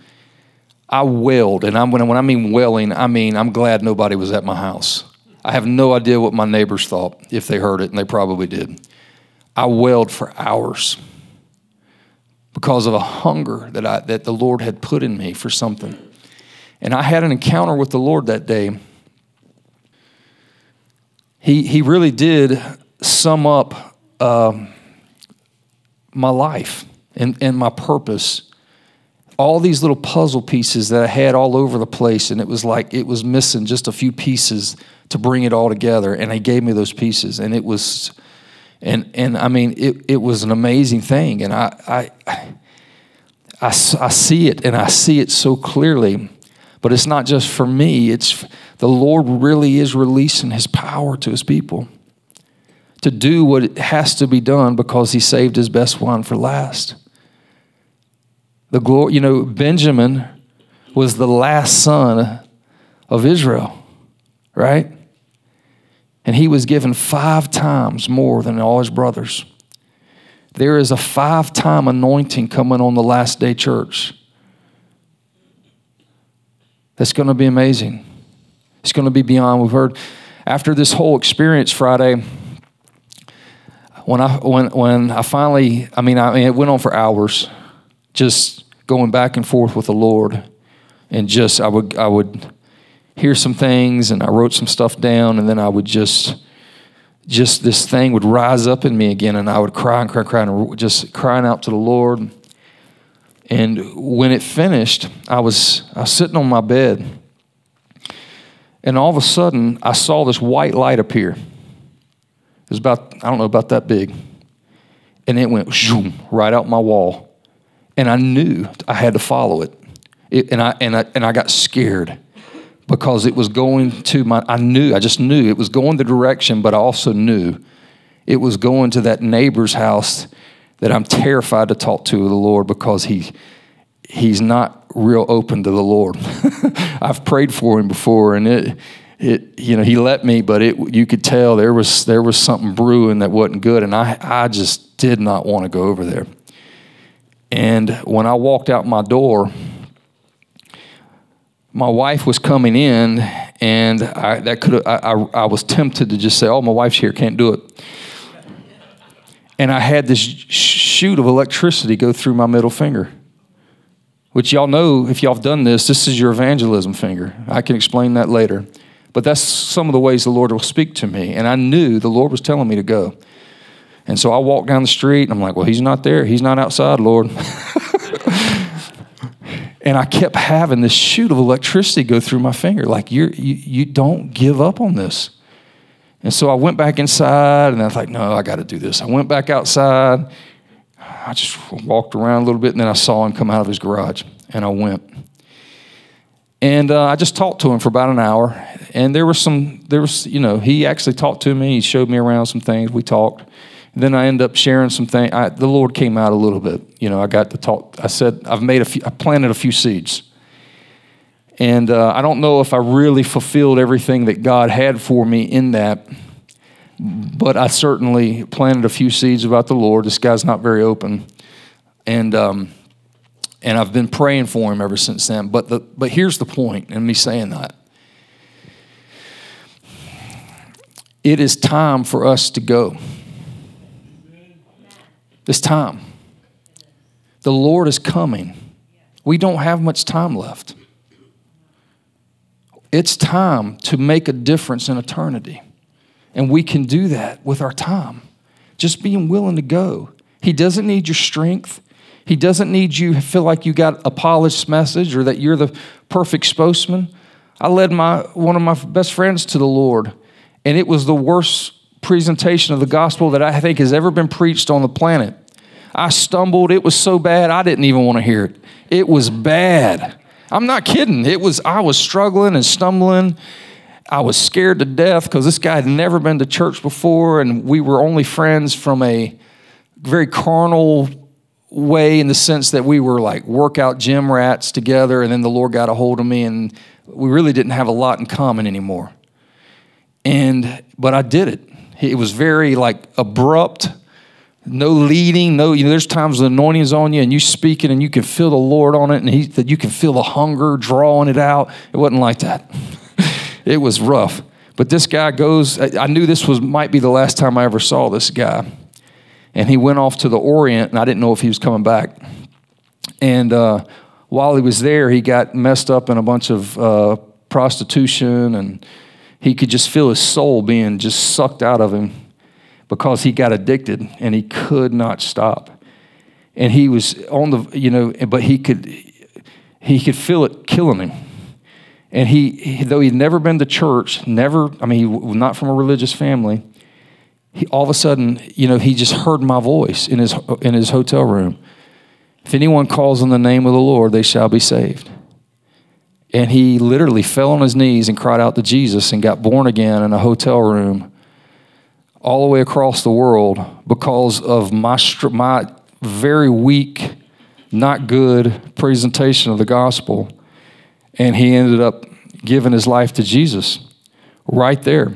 [SPEAKER 2] I wailed, and I'm, when, when I mean wailing, I mean I'm glad nobody was at my house. I have no idea what my neighbors thought if they heard it, and they probably did. I wailed for hours because of a hunger that, I, that the Lord had put in me for something. And I had an encounter with the Lord that day. He, he really did sum up um, my life and, and my purpose. All these little puzzle pieces that I had all over the place, and it was like it was missing just a few pieces to bring it all together. And he gave me those pieces, and it was, and and I mean, it it was an amazing thing. And I I I, I see it, and I see it so clearly. But it's not just for me. It's the Lord really is releasing His power to His people to do what has to be done because He saved His best one for last. The glory, you know, Benjamin was the last son of Israel, right? And he was given five times more than all his brothers. There is a five time anointing coming on the last day church. That's going to be amazing. It's going to be beyond. We've heard after this whole experience Friday, when I when when I finally, I mean, I mean, it went on for hours, just going back and forth with the Lord, and just I would I would hear some things, and I wrote some stuff down, and then I would just just this thing would rise up in me again, and I would cry and cry and cry, and just crying out to the Lord. And when it finished, I was I was sitting on my bed, and all of a sudden I saw this white light appear It was about, I don't know, about that big. And it went zoom, right out my wall. And I knew I had to follow it. it and, I, and, I, and I got scared because it was going to my, I knew, I just knew it was going the direction, but I also knew it was going to that neighbor's house that I'm terrified to talk to the Lord because he, he's not real open to the Lord. [LAUGHS] I've prayed for him before and it, it you know he let me but it you could tell there was there was something brewing that wasn't good and i i just did not want to go over there and when i walked out my door my wife was coming in and i that could I, I, I was tempted to just say oh my wife's here can't do it and i had this shoot of electricity go through my middle finger which y'all know if y'all have done this this is your evangelism finger i can explain that later but that's some of the ways the Lord will speak to me. And I knew the Lord was telling me to go. And so I walked down the street and I'm like, well, he's not there. He's not outside, Lord. [LAUGHS] and I kept having this shoot of electricity go through my finger. Like, you're, you, you don't give up on this. And so I went back inside and I was like, no, I got to do this. I went back outside. I just walked around a little bit and then I saw him come out of his garage and I went. And uh, I just talked to him for about an hour. And there was some, there was, you know, he actually talked to me. He showed me around some things. We talked. And then I ended up sharing some things. the Lord came out a little bit. You know, I got to talk. I said, I've made a few, I planted a few seeds. And uh, I don't know if I really fulfilled everything that God had for me in that, but I certainly planted a few seeds about the Lord. This guy's not very open. And, um, and I've been praying for him ever since then. But, the, but here's the point in me saying that it is time for us to go. It's time. The Lord is coming. We don't have much time left. It's time to make a difference in eternity. And we can do that with our time. Just being willing to go. He doesn't need your strength. He doesn't need you to feel like you got a polished message or that you're the perfect spokesman. I led my one of my best friends to the Lord, and it was the worst presentation of the gospel that I think has ever been preached on the planet. I stumbled. It was so bad I didn't even want to hear it. It was bad. I'm not kidding. It was I was struggling and stumbling. I was scared to death because this guy had never been to church before, and we were only friends from a very carnal way in the sense that we were like workout gym rats together, and then the Lord got a hold of me, and we really didn't have a lot in common anymore. And but I did it. It was very like abrupt, no leading, no. You know, there's times the anointing is on you, and you speaking, and you can feel the Lord on it, and he, that you can feel the hunger drawing it out. It wasn't like that. [LAUGHS] it was rough. But this guy goes. I knew this was might be the last time I ever saw this guy and he went off to the Orient, and I didn't know if he was coming back. And uh, while he was there, he got messed up in a bunch of uh, prostitution, and he could just feel his soul being just sucked out of him because he got addicted and he could not stop. And he was on the, you know, but he could, he could feel it killing him. And he, though he'd never been to church, never, I mean, he was not from a religious family, he, all of a sudden, you know, he just heard my voice in his, in his hotel room. If anyone calls on the name of the Lord, they shall be saved. And he literally fell on his knees and cried out to Jesus and got born again in a hotel room all the way across the world because of my, my very weak, not good presentation of the gospel. And he ended up giving his life to Jesus right there.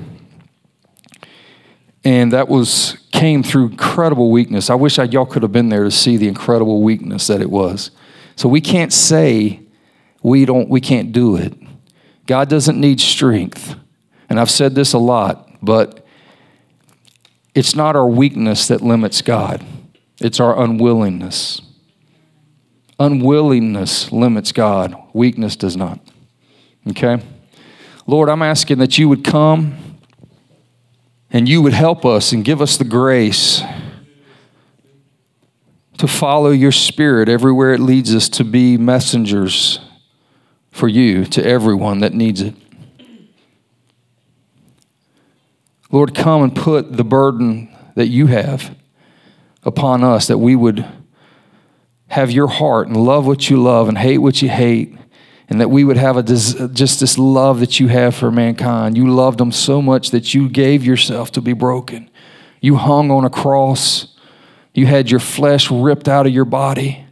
[SPEAKER 2] And that was came through incredible weakness. I wish I, y'all could have been there to see the incredible weakness that it was. So we can't say we don't we can't do it. God doesn't need strength. And I've said this a lot, but it's not our weakness that limits God. It's our unwillingness. Unwillingness limits God, weakness does not. Okay? Lord, I'm asking that you would come and you would help us and give us the grace to follow your spirit everywhere it leads us to be messengers for you to everyone that needs it. Lord, come and put the burden that you have upon us that we would have your heart and love what you love and hate what you hate and that we would have a just this love that you have for mankind. You loved them so much that you gave yourself to be broken. You hung on a cross. You had your flesh ripped out of your body.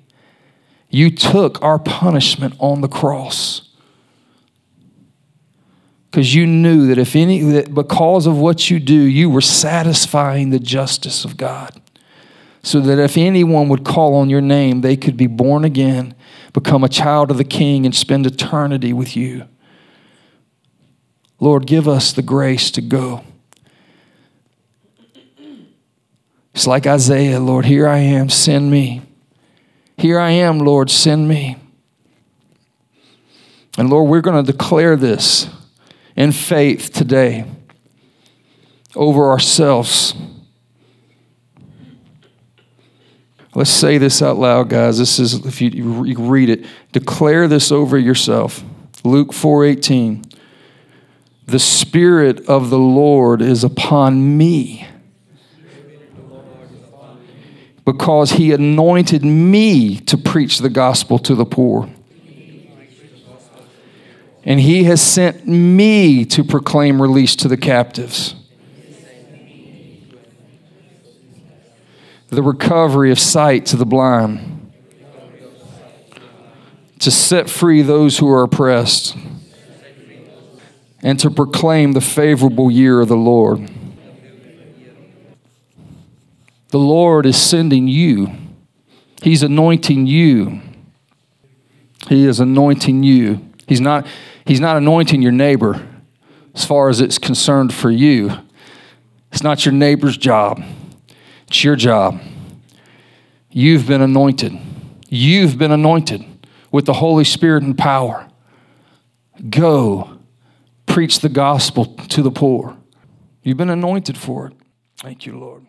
[SPEAKER 2] You took our punishment on the cross. Because you knew that if any that because of what you do, you were satisfying the justice of God so that if anyone would call on your name, they could be born again, become a child of the King, and spend eternity with you. Lord, give us the grace to go. It's like Isaiah, Lord, here I am, send me. Here I am, Lord, send me. And Lord, we're going to declare this in faith today over ourselves. Let's say this out loud, guys. This is if you, read it, declare this over yourself. Luke 4:18. The spirit of the Lord is upon me. Because he anointed me to preach the gospel to the poor. And he has sent me to proclaim release to the captives the recovery of sight to the blind, to set free those who are oppressed, and to proclaim the favorable year of the Lord. The Lord is sending you, He's anointing you. He is anointing you. He's not, he's not anointing your neighbor as far as it's concerned for you. It's not your neighbor's job. It's your job. You've been anointed. You've been anointed with the Holy Spirit and power. Go preach the gospel to the poor. You've been anointed for it. Thank you, Lord.